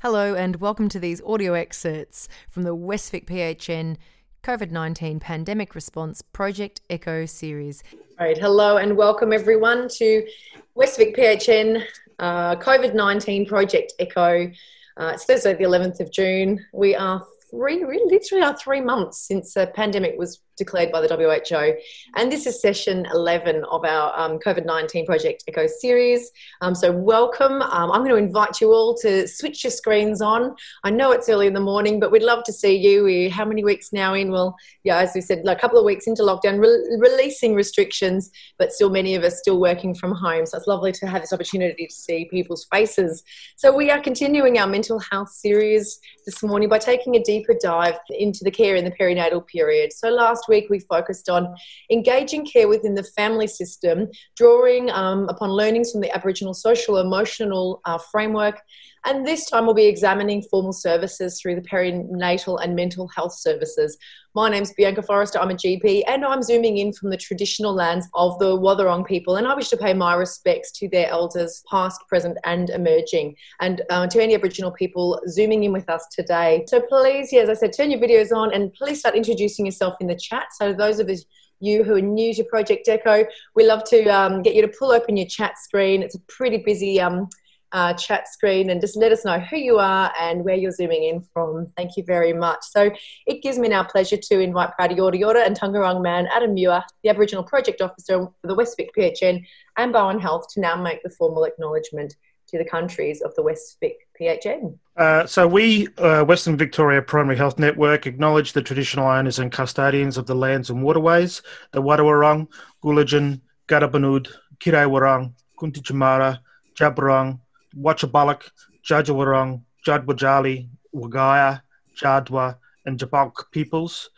Hello, and welcome to these audio excerpts from the Westvic PHN COVID 19 Pandemic Response Project Echo series. Right, hello, and welcome everyone to Westvic PHN uh, COVID 19 Project Echo. Uh, it's Thursday, the 11th of June. We are three, really, literally are three months since the pandemic was declared by the WHO. And this is session 11 of our um, COVID 19 Project Echo series. Um, so, welcome. Um, I'm going to invite you all to switch your screens on. I know it's early in the morning, but we'd love to see you. We're how many weeks now in? Well, yeah, as we said, like a couple of weeks into lockdown, re- releasing restrictions, but still many of us still working from home. So, it's lovely to have this opportunity to see people's faces. So, we are continuing our mental health series this morning by taking a deeper dive into the care in the perinatal period. So, last week we focused on engaging care within the family system, drawing um, upon learnings from the Aboriginal social emotional uh, framework. And this time we'll be examining formal services through the perinatal and mental health services. My name's Bianca Forrester, I'm a GP, and I'm zooming in from the traditional lands of the Wathaurong people. And I wish to pay my respects to their elders, past, present, and emerging, and uh, to any Aboriginal people zooming in with us today. So please, yeah, as I said, turn your videos on and please start introducing yourself in the chat. So those of us you who are new to Project Echo, we love to um, get you to pull open your chat screen. It's a pretty busy um, uh, chat screen and just let us know who you are and where you're zooming in from. Thank you very much. So it gives me now pleasure to invite Prada Yorta and Taungurung man Adam Muir, the Aboriginal Project Officer for the Westvic PHN and Barwon Health to now make the formal acknowledgement to the countries of the Westvic PHN. Uh, so we, uh, Western Victoria Primary Health Network, acknowledge the traditional owners and custodians of the lands and waterways, the Wadawurrung, Gulidjan, Gadabanud, Kirai Kunti Jaburong, Wotjobaluk, Jajawarong, Jadwajali, Wergaia, Jadwa, and Jabal peoples.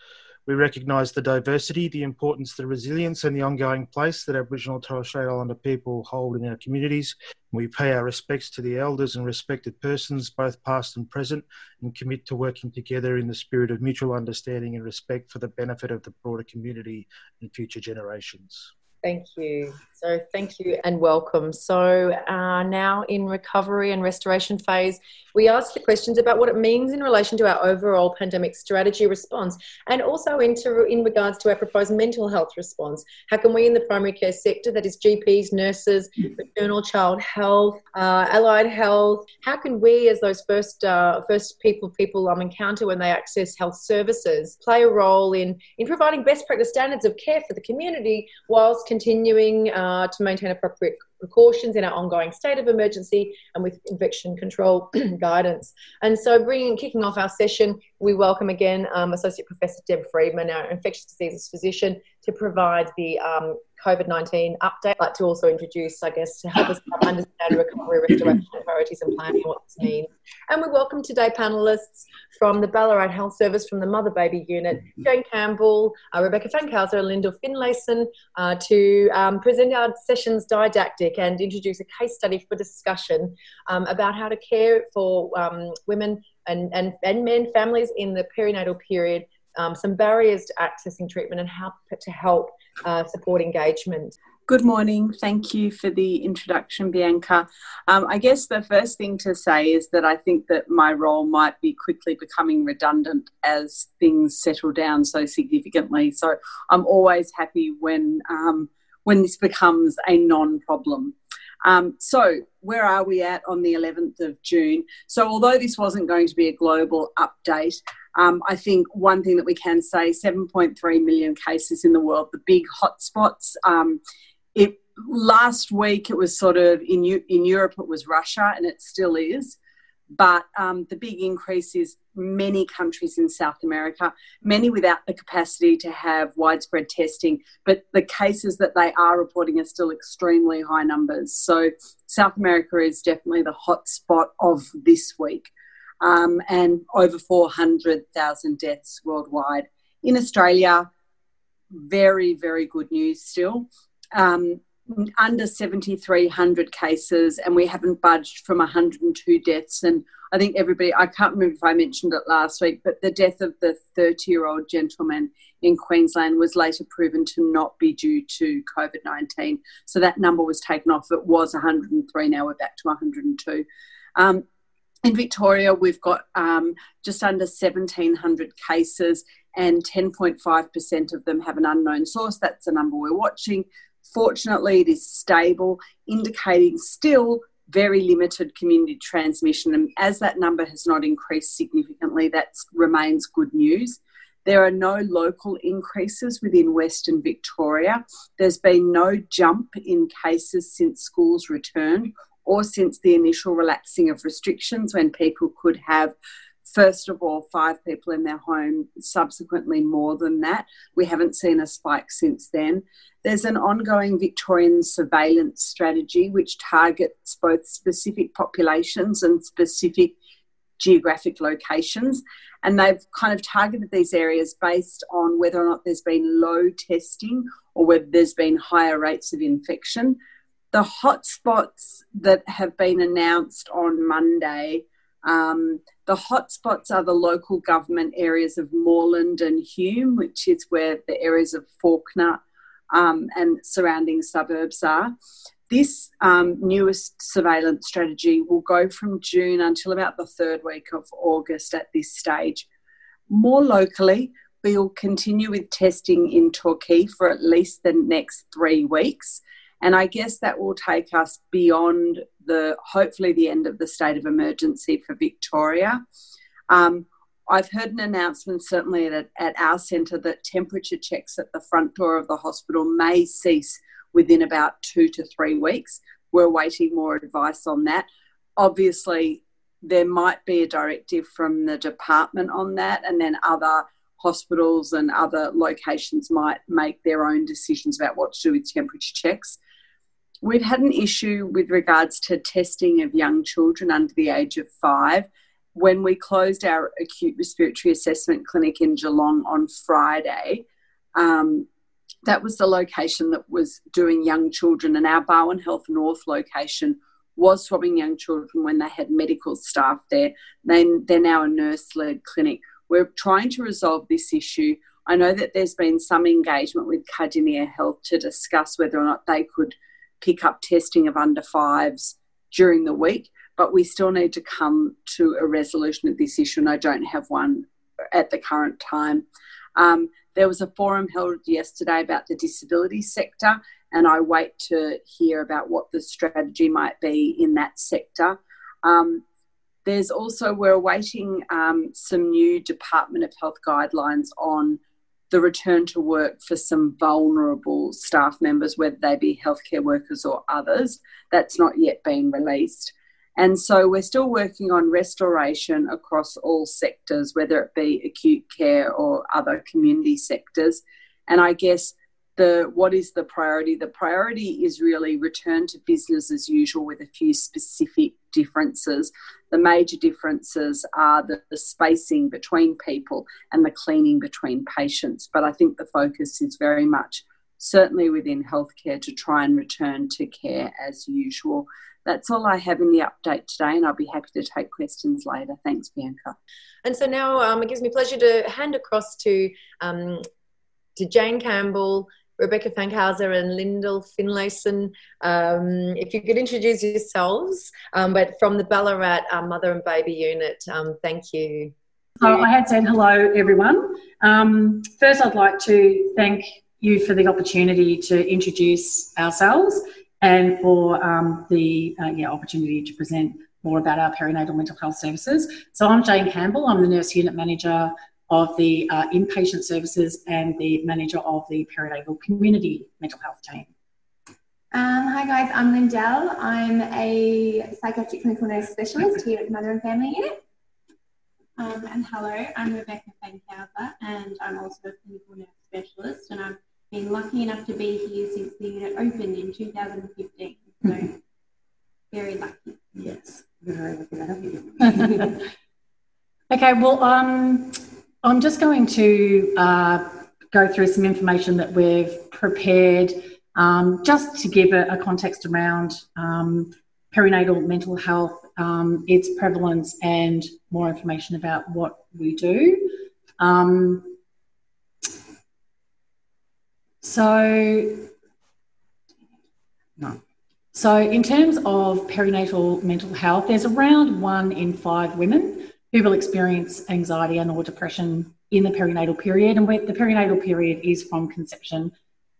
We recognise the diversity, the importance, the resilience, and the ongoing place that Aboriginal Torres Strait Islander people hold in our communities. We pay our respects to the elders and respected persons, both past and present, and commit to working together in the spirit of mutual understanding and respect for the benefit of the broader community and future generations. Thank you. So, thank you and welcome. So, uh, now in recovery and restoration phase, we ask the questions about what it means in relation to our overall pandemic strategy response and also into, in regards to our proposed mental health response. How can we in the primary care sector, that is GPs, nurses, maternal child health, uh, allied health, how can we, as those first, uh, first people people um, encounter when they access health services, play a role in, in providing best practice standards of care for the community whilst continuing? Uh, to maintain appropriate precautions in our ongoing state of emergency and with infection control guidance. And so, bringing kicking off our session, we welcome again um, Associate Professor Deb Friedman, our infectious diseases physician, to provide the um, COVID 19 update, but to also introduce, I guess, to help us understand recovery, restoration priorities and planning, what this means. And we welcome today panelists from the Ballarat Health Service from the Mother Baby Unit, Jane Campbell, uh, Rebecca Fankhauser, and Lyndall Finlayson, uh, to um, present our session's didactic and introduce a case study for discussion um, about how to care for um, women and, and, and men, families in the perinatal period um, some barriers to accessing treatment and how to help uh, support engagement. Good morning. Thank you for the introduction, Bianca. Um, I guess the first thing to say is that I think that my role might be quickly becoming redundant as things settle down so significantly. So I'm always happy when um, when this becomes a non-problem. Um, so, where are we at on the 11th of June? So, although this wasn't going to be a global update, um, I think one thing that we can say 7.3 million cases in the world, the big hotspots. Um, last week, it was sort of in, in Europe, it was Russia, and it still is. But um, the big increase is many countries in South America, many without the capacity to have widespread testing. But the cases that they are reporting are still extremely high numbers. So South America is definitely the hotspot of this week. Um, and over 400,000 deaths worldwide. In Australia, very, very good news still. Um, under 7,300 cases, and we haven't budged from 102 deaths. And I think everybody, I can't remember if I mentioned it last week, but the death of the 30 year old gentleman in Queensland was later proven to not be due to COVID 19. So that number was taken off. It was 103, now we're back to 102. Um, in Victoria, we've got um, just under 1,700 cases, and 10.5% of them have an unknown source. That's the number we're watching. Fortunately, it is stable, indicating still very limited community transmission. And as that number has not increased significantly, that remains good news. There are no local increases within Western Victoria. There's been no jump in cases since schools returned or since the initial relaxing of restrictions when people could have first of all five people in their home subsequently more than that. We haven't seen a spike since then. There's an ongoing victorian surveillance strategy which targets both specific populations and specific geographic locations. And they've kind of targeted these areas based on whether or not there's been low testing or whether there's been higher rates of infection. The hotspots that have been announced on Monday, um, the hotspots are the local government areas of Moreland and Hume, which is where the areas of Fawkner um, and surrounding suburbs are. This um, newest surveillance strategy will go from June until about the third week of August at this stage. More locally, we'll continue with testing in Torquay for at least the next three weeks. And I guess that will take us beyond the hopefully the end of the state of emergency for Victoria. Um, I've heard an announcement, certainly at, at our centre, that temperature checks at the front door of the hospital may cease within about two to three weeks. We're waiting more advice on that. Obviously, there might be a directive from the department on that, and then other hospitals and other locations might make their own decisions about what to do with temperature checks. We've had an issue with regards to testing of young children under the age of five. When we closed our acute respiratory assessment clinic in Geelong on Friday, um, that was the location that was doing young children, and our Barwon Health North location was swabbing young children when they had medical staff there. They, they're now a nurse led clinic. We're trying to resolve this issue. I know that there's been some engagement with Kardinia Health to discuss whether or not they could pick up testing of under fives during the week, but we still need to come to a resolution of this issue, and I don't have one at the current time. Um, there was a forum held yesterday about the disability sector, and I wait to hear about what the strategy might be in that sector. Um, there's also, we're awaiting um, some new Department of Health guidelines on the return to work for some vulnerable staff members, whether they be healthcare workers or others. That's not yet been released. And so we're still working on restoration across all sectors, whether it be acute care or other community sectors. And I guess the what is the priority? The priority is really return to business as usual with a few specific differences. The major differences are the, the spacing between people and the cleaning between patients. But I think the focus is very much certainly within healthcare to try and return to care as usual. That's all I have in the update today, and I'll be happy to take questions later. Thanks, Bianca. And so now um, it gives me pleasure to hand across to um, to Jane Campbell, Rebecca Fankhauser and Lyndall Finlayson. Um, if you could introduce yourselves, um, but from the Ballarat uh, Mother and Baby Unit, um, thank you. So I had said hello, everyone. Um, first, I'd like to thank you for the opportunity to introduce ourselves and for um, the uh, yeah, opportunity to present more about our perinatal mental health services. So I'm Jane Campbell. I'm the nurse unit manager of the uh, inpatient services and the manager of the perinatal community mental health team. Um, hi guys, I'm Lyndall. I'm a psychiatric clinical nurse specialist here at the Mother and Family Unit. Um, and hello, I'm Rebecca Fankhauser and I'm also a clinical nurse specialist and I've been lucky enough to be here since the unit opened in 2015. So very lucky. Yes, very lucky okay, well, um, I'm just going to uh, go through some information that we've prepared um, just to give a, a context around um, perinatal mental health, um, its prevalence, and more information about what we do. Um, so, no. So, in terms of perinatal mental health, there's around one in five women who will experience anxiety and or depression in the perinatal period. And the perinatal period is from conception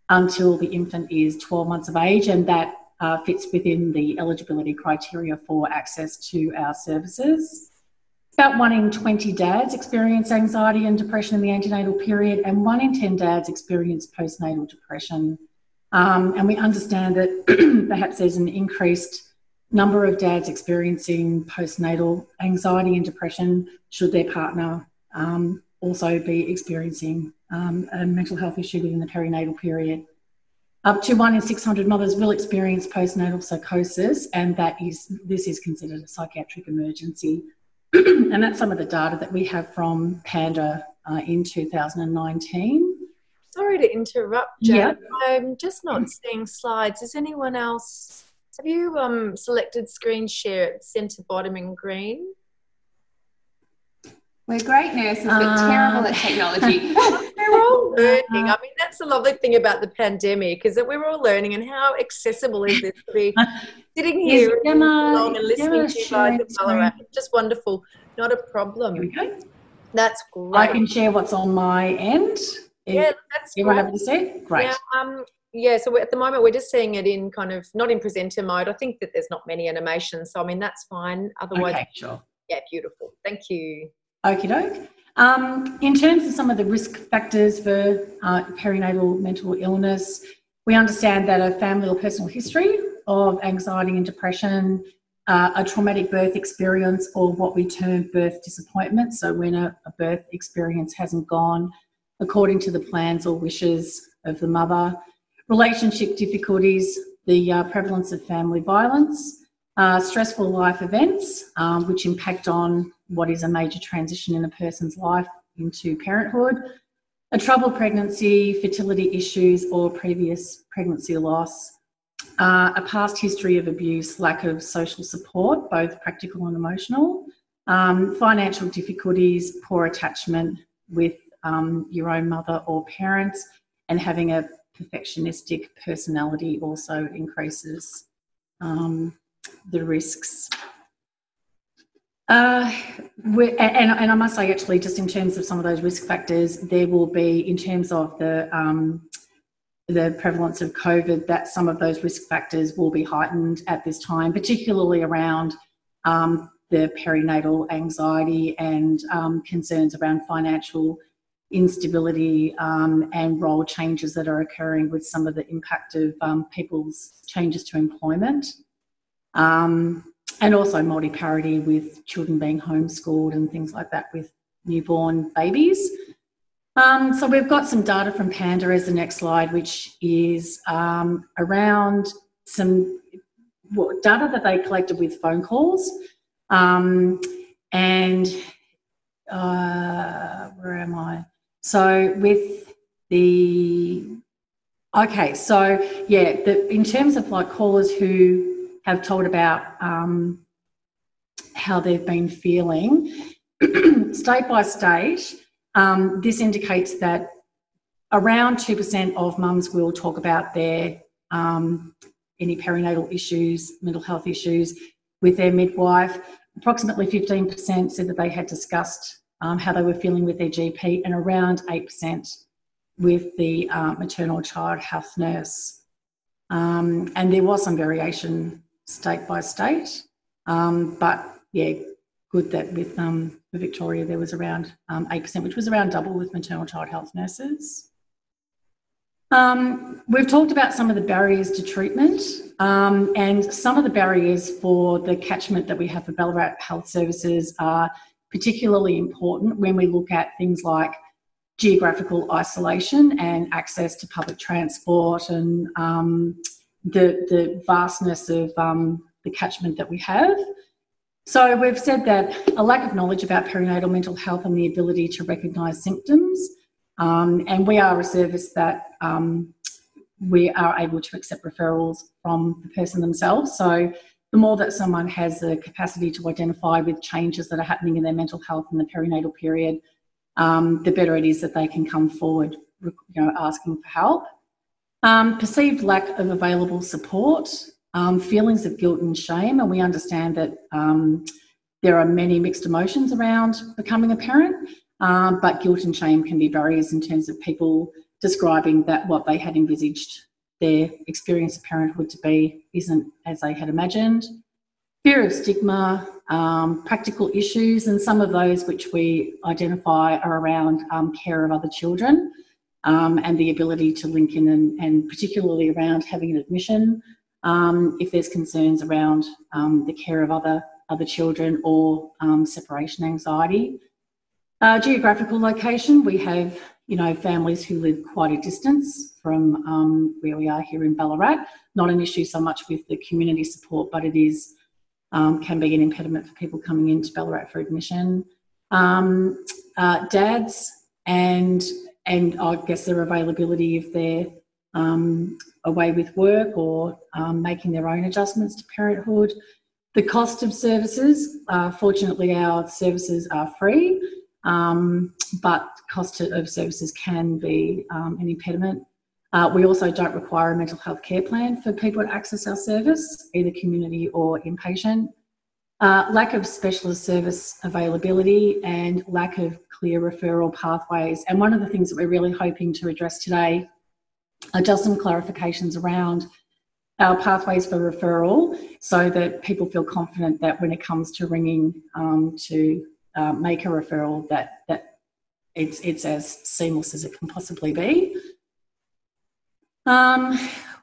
until the infant is 12 months of age, and that uh, fits within the eligibility criteria for access to our services. About one in 20 dads experience anxiety and depression in the antenatal period, and one in 10 dads experience postnatal depression. Um, and we understand that perhaps there's an increased number of dads experiencing postnatal anxiety and depression should their partner um, also be experiencing um, a mental health issue within the perinatal period. Up to one in 600 mothers will experience postnatal psychosis, and that is this is considered a psychiatric emergency. and that's some of the data that we have from Panda uh, in 2019. Sorry to interrupt, Jen. Yeah. I'm just not seeing slides. Is anyone else? Have you um, selected screen share at the centre bottom in green? We're great nurses, but uh, terrible at technology. we're all learning. I mean, that's the lovely thing about the pandemic is that we're all learning. And how accessible is this to be sitting here and, long and listening to you guys at Just wonderful. Not a problem. Here we go. That's great. I can share what's on my end. Yeah, that's everyone able to see. Great. Yeah, um, yeah, so at the moment we're just seeing it in kind of not in presenter mode. I think that there's not many animations, so I mean that's fine. Otherwise, okay, sure. Yeah, beautiful. Thank you. Okie doke. Um, in terms of some of the risk factors for uh, perinatal mental illness, we understand that a family or personal history of anxiety and depression, uh, a traumatic birth experience, or what we term birth disappointment. So, when a, a, birth experience hasn't gone according to the plans or wishes of the mother, relationship difficulties, the uh, prevalence of family violence, uh, stressful life events, um, which impact on what is a major transition in a person's life into parenthood, a troubled pregnancy, fertility issues, or previous pregnancy loss, uh, a past history of abuse, lack of social support, both practical and emotional, um, financial difficulties, poor attachment with um, your own mother or parents, and having a perfectionistic personality also increases um, the risks. Uh, and, and I must say, actually, just in terms of some of those risk factors, there will be, in terms of the um, the prevalence of COVID, that some of those risk factors will be heightened at this time, particularly around um, the perinatal anxiety and um, concerns around financial instability um, and role changes that are occurring with some of the impact of um, people's changes to employment. Um, and also multi-parity with children being homeschooled and things like that with newborn babies. Um, so we've got some data from Panda as the next slide, which is um, around some data that they collected with phone calls. Um, and uh, where am I? So with the okay, so yeah, the, in terms of like callers who have told about um, how they've been feeling. state by state, um, this indicates that around 2% of mums will talk about their um, any perinatal issues, mental health issues with their midwife. Approximately 15% said that they had discussed um, how they were feeling with their GP, and around 8% with the uh, maternal child health nurse. Um, and there was some variation state by state. Um, but yeah, good that with um, Victoria there was around um, 8%, which was around double with maternal child health nurses. Um, we've talked about some of the barriers to treatment um, and some of the barriers for the catchment that we have for Ballarat Health Services are particularly important when we look at things like geographical isolation and access to public transport and um, the, the vastness of um, the catchment that we have. So we've said that a lack of knowledge about perinatal mental health and the ability to recognise symptoms. Um, and we are a service that um, we are able to accept referrals from the person themselves. So the more that someone has the capacity to identify with changes that are happening in their mental health in the perinatal period, um, the better it is that they can come forward, you know, asking for help. Um, perceived lack of available support. um, feelings of guilt and shame, and we understand that um, there are many mixed emotions around becoming a parent, um, but guilt and shame can be barriers in terms of people describing that what they had envisaged their experience of parenthood to be isn't as they had imagined. Fear of stigma, um, practical issues, and some of those which we identify are around um, care of other children um, and the ability to link in, and, and particularly around having an admission um, if there's concerns around um, the care of other other children or separation anxiety. Uh, geographical location, we have you know families who live quite a distance from um, where we are here in Ballarat. Not an issue so much with the community support, but it is um, can be an impediment for people coming into Ballarat for admission. Um, uh, dads and and I guess their availability if they're um, away with work or um, making their own adjustments to parenthood. The cost of services, uh, fortunately, our services are free, um, but cost of services can be um, an impediment. Uh, we also don't require a mental health care plan for people to access our service, either community or inpatient. Uh, lack of specialist service availability and lack of clear referral pathways. And one of the things that we're really hoping to address today are just some clarifications around our pathways for referral so that people feel confident that when it comes to ringing um, to uh, make a referral that that it's it's as seamless as it can possibly be. Um,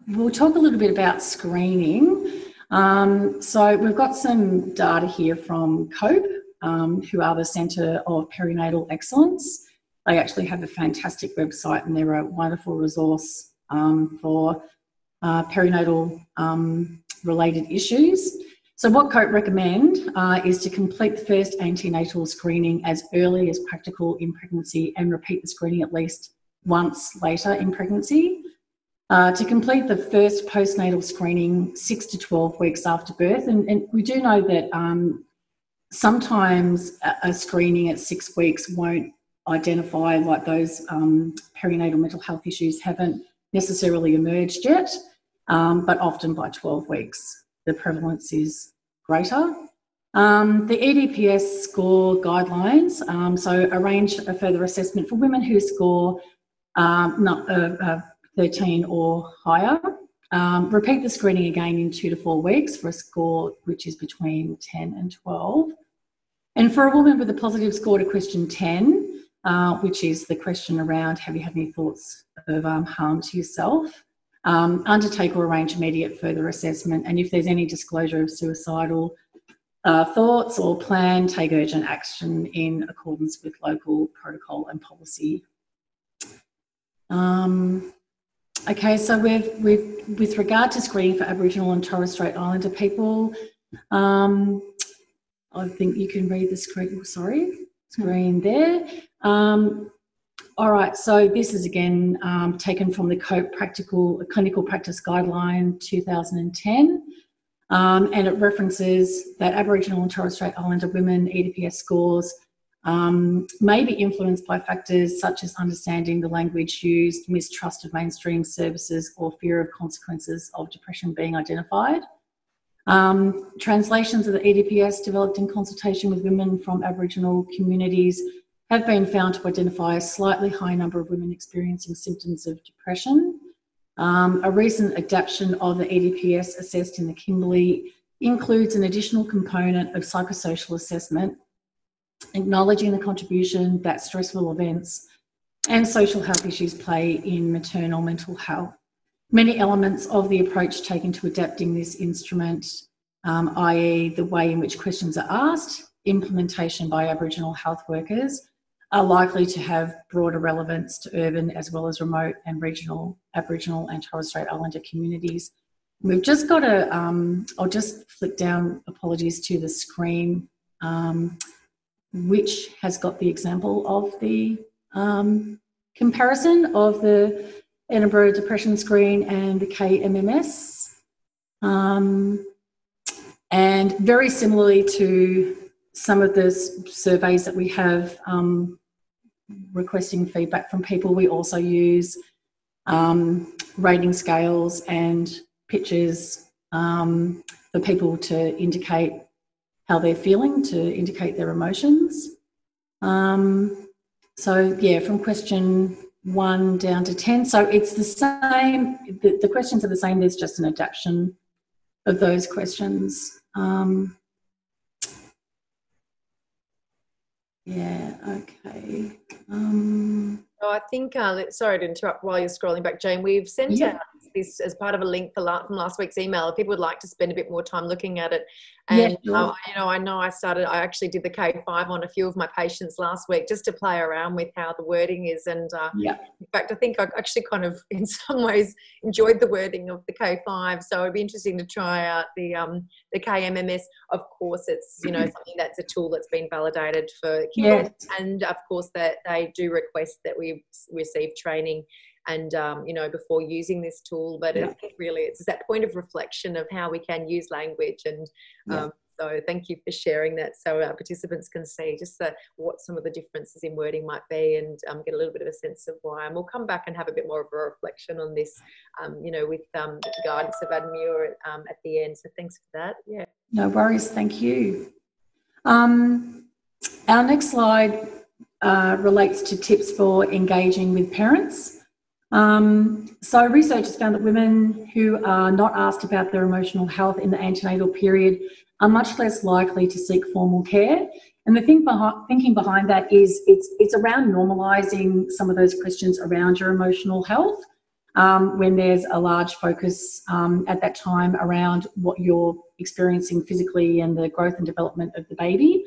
we'll talk a little bit about screening. Um, so we've got some data here from COPE, um, who are the Centre of Perinatal Excellence. They actually have a fantastic website and they're a wonderful resource um, for uh, perinatal um, related issues. So, what COPE recommend uh, is to complete the first antenatal screening as early as practical in pregnancy and repeat the screening at least once later in pregnancy. Uh, to complete the first postnatal screening six to 12 weeks after birth. And, and we do know that um, sometimes a, screening at six weeks won't identify like those um, perinatal mental health issues haven't necessarily emerged yet, um, but often by 12 weeks the prevalence is greater. Um, the EDPS score guidelines, um, so arrange a further assessment for women who score um, not, uh, uh, 13 or higher. Um, repeat the screening again in two to four weeks for a score which is between 10 and 12. And for a woman with a positive score to question 10, uh, which is the question around have you had any thoughts of um, harm to yourself? Um, undertake or arrange immediate further assessment. And if there's any disclosure of suicidal uh, thoughts or plan, take urgent action in accordance with local protocol and policy. Um, okay, so we've, with regard to screening for Aboriginal and Torres Strait Islander people, um, I think you can read the screen, sorry, screen there. Um, all right, so this is again um, taken from the COPE Practical Clinical Practice Guideline 2010, um, and it references that Aboriginal and Torres Strait Islander women EDPS scores um, may be influenced by factors such as understanding the language used, mistrust of mainstream services, or fear of consequences of depression being identified. Um, translations of the EDPS developed in consultation with women from Aboriginal communities have been found to identify a slightly high number of women experiencing symptoms of depression. Um, a recent adaptation of the EDPS assessed in the Kimberley includes an additional component of psychosocial assessment, acknowledging the contribution that stressful events and social health issues play in maternal mental health. Many elements of the approach taken to adapting this instrument, um, i.e., the way in which questions are asked, implementation by Aboriginal health workers, are likely to have broader relevance to urban as well as remote and regional Aboriginal and Torres Strait Islander communities. We've just got a, um, I'll just flick down, apologies to the screen, um, which has got the example of the um, comparison of the Edinburgh Depression Screen and the KMMS. Um, and very similarly to some of the surveys that we have um, requesting feedback from people, we also use um, rating scales and pictures um, for people to indicate how they're feeling, to indicate their emotions. Um, so, yeah, from question one down to 10. So it's the same, the, the questions are the same, there's just an adaptation of those questions. Um, yeah, okay. Um, Oh, I think, uh, sorry to interrupt while you're scrolling back, Jane. We've sent Yeah. out this as part of a link for la- from last week's email. If people would like to spend a bit more time looking at it, Yeah, sure. uh, you know, I know I started. I actually did the K five on a few of my patients last week just to play around with how the wording is. And uh, yeah, in fact, I think I actually kind of, in some ways, enjoyed the wording of the K five. So it'd be interesting to try out the um, the KMMS. Of course, it's you know something that's a tool that's been validated for kids yes, and of course that they do request that we receive training and um, you know before using this tool but Yeah. really it's that point of reflection of how we can use language and um, so thank you for sharing that so our participants can see just the, what some of the differences in wording might be and um, get a little bit of a sense of why. And we'll come back and have a bit more of a reflection on this um, you know with um, the guidance of Adam Muir um, at the end. So thanks for that. Yeah. No worries, thank you. Um, our next slide uh, relates to tips for engaging with parents. Um, so, research has found that women who are not asked about their emotional health in the antenatal period are much less likely to seek formal care. And the thing behind, thinking behind that is it's, it's around normalising some of those questions around your emotional health um, when there's a large focus um, at that time around what you're experiencing physically and the growth and development of the baby.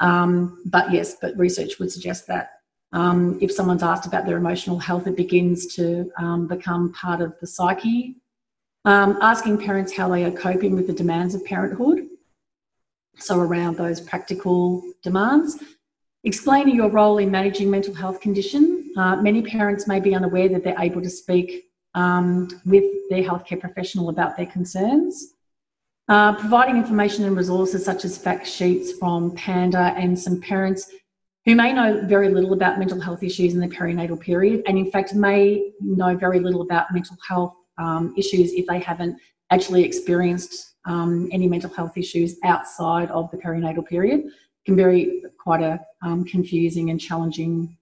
Um, but yes, but research would suggest that um, if someone's asked about their emotional health, it begins to um, become part of the psyche. Um, asking parents how they are coping with the demands of parenthood. So, around those practical demands. Explaining your role in managing mental health condition. Uh, many parents may be unaware that they're able to speak um, with their healthcare professional about their concerns. Uh, providing information and resources such as fact sheets from Panda and some parents who may know very little about mental health issues in the perinatal period and in fact may know very little about mental health um, issues if they haven't actually experienced um, any mental health issues outside of the perinatal period can be quite a um, confusing and challenging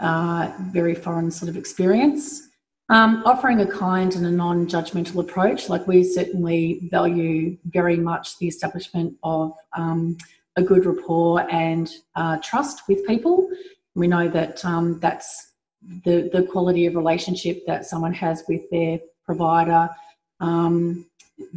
uh, very foreign sort of experience. Um, offering a kind and a non-judgmental approach like we certainly value very much the establishment of um, a good rapport and uh, trust with people. We know that um, that's the, the quality of relationship that someone has with their provider um,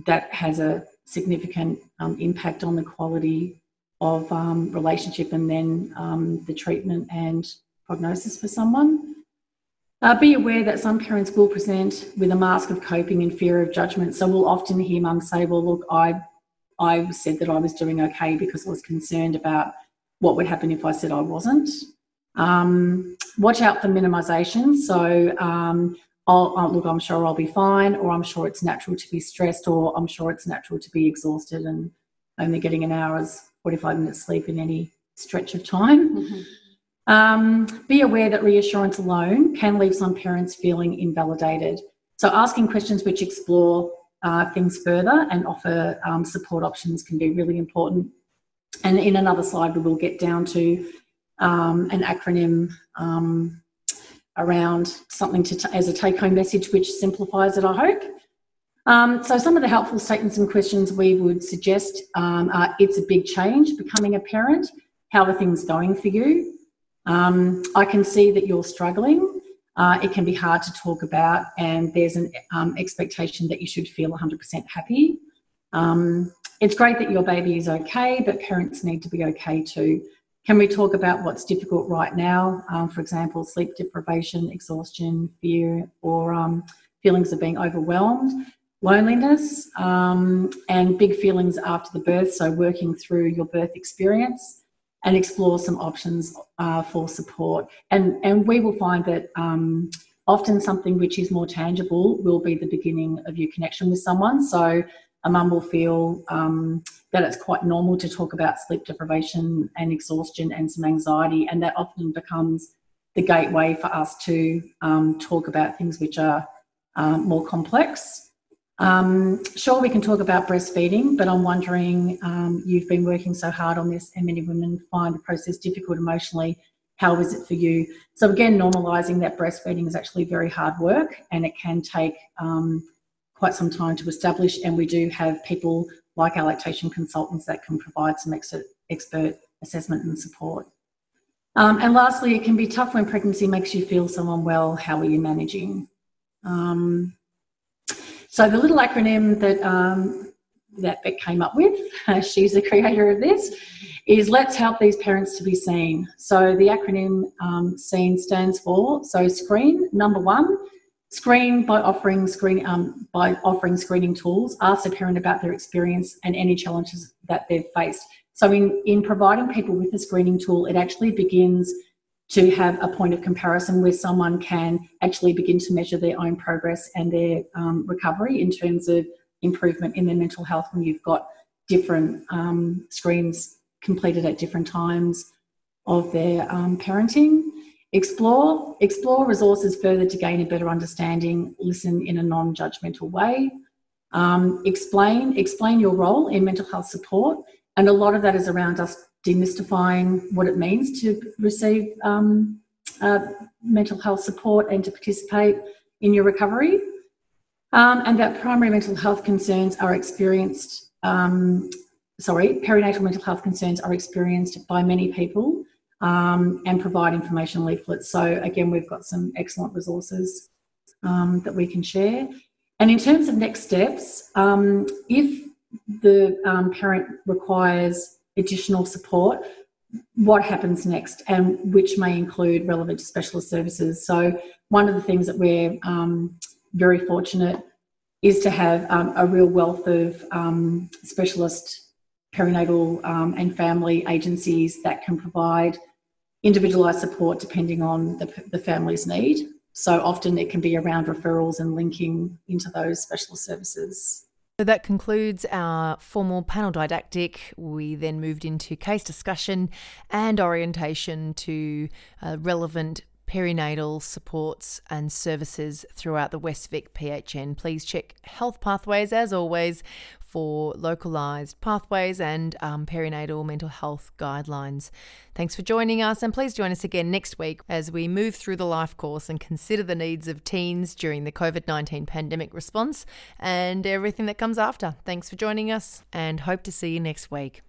that has a significant um, impact on the quality of um, relationship and then um, the treatment and prognosis for someone. Uh, be aware that some parents will present with a mask of coping and fear of judgment. So we'll often hear mums say, "Well, look, I, I said that I was doing okay because I was concerned about what would happen if I said I wasn't." Um, watch out for minimisation. So um, I'll, look, I'm sure I'll be fine, or I'm sure it's natural to be stressed, or I'm sure it's natural to be exhausted and only getting an hour's 45 minutes sleep in any stretch of time. Um, be aware that reassurance alone can leave some parents feeling invalidated. So, asking questions which explore uh, things further and offer um, support options can be really important. And in another slide, we will get down to um, an acronym um, around something to t- as a take home message, which simplifies it, I hope. Um, so, some of the helpful statements and questions we would suggest um, are It's a big change becoming a parent. How are things going for you? Um, I can see that you're struggling. Uh, it can be hard to talk about, and there's an um, expectation that you should feel 100% happy. Um, it's great that your baby is okay, but parents need to be okay too. Can we talk about what's difficult right now? Um, for example, sleep deprivation, exhaustion, fear, or um, feelings of being overwhelmed, loneliness, um, and big feelings after the birth. So, working through your birth experience and explore some options uh, for support. And, and we will find that um, often something which is more tangible will be the beginning of your connection with someone. So, a mum will feel um, that it's quite normal to talk about sleep deprivation and exhaustion and some anxiety, and that often becomes the gateway for us to um, talk about things which are um, more complex. Um, sure, we can talk about breastfeeding, but I'm wondering um, you've been working so hard on this, and many women find the process difficult emotionally. How is it for you? So, again, normalising that breastfeeding is actually very hard work and it can take um, quite some time to establish. And we do have people like our lactation consultants that can provide some expert, assessment and support. Um, and lastly, it can be tough when pregnancy makes you feel so unwell. How are you managing? Um, so the little acronym that um, that Beck came up with, she's the creator of this, is Let's Help These Parents to Be Seen. So the acronym um, SEEN stands for so screen number one, screen by offering screen um, by offering screening tools. Ask the parent about their experience and any challenges that they've faced. So in in providing people with a screening tool, it actually begins to have a point of comparison where someone can actually begin to measure their own progress and their um, recovery in terms of improvement in their mental health when you've got different um, screens completed at different times of their um, parenting. Explore, explore resources further to gain a better understanding, listen in a non-judgmental way. Um, explain, explain your role in mental health support. And a lot of that is around us demystifying what it means to receive um, uh, mental health support and to participate in your recovery. Um, and that primary mental health concerns are experienced, um, sorry, perinatal mental health concerns are experienced by many people um, and provide information leaflets. So, again, we've got some excellent resources um, that we can share. And in terms of next steps, um, if the parent requires additional support, what happens next, and which may include relevant specialist services. So, one of the things that we're um, very fortunate is to have um, a real wealth of um, specialist perinatal um, and family agencies that can provide individualised support depending on the, the family's need. So often it can be around referrals and linking into those specialist services. So that concludes our formal panel didactic. We then moved into case discussion and orientation to uh, relevant perinatal supports and services throughout the West Vic PHN. Please check Health Pathways as always for localised pathways and um, perinatal mental health guidelines. Thanks for joining us, and please join us again next week as we move through the life course and consider the needs of teens during the COVID 19 pandemic response and everything that comes after. Thanks for joining us, and hope to see you next week.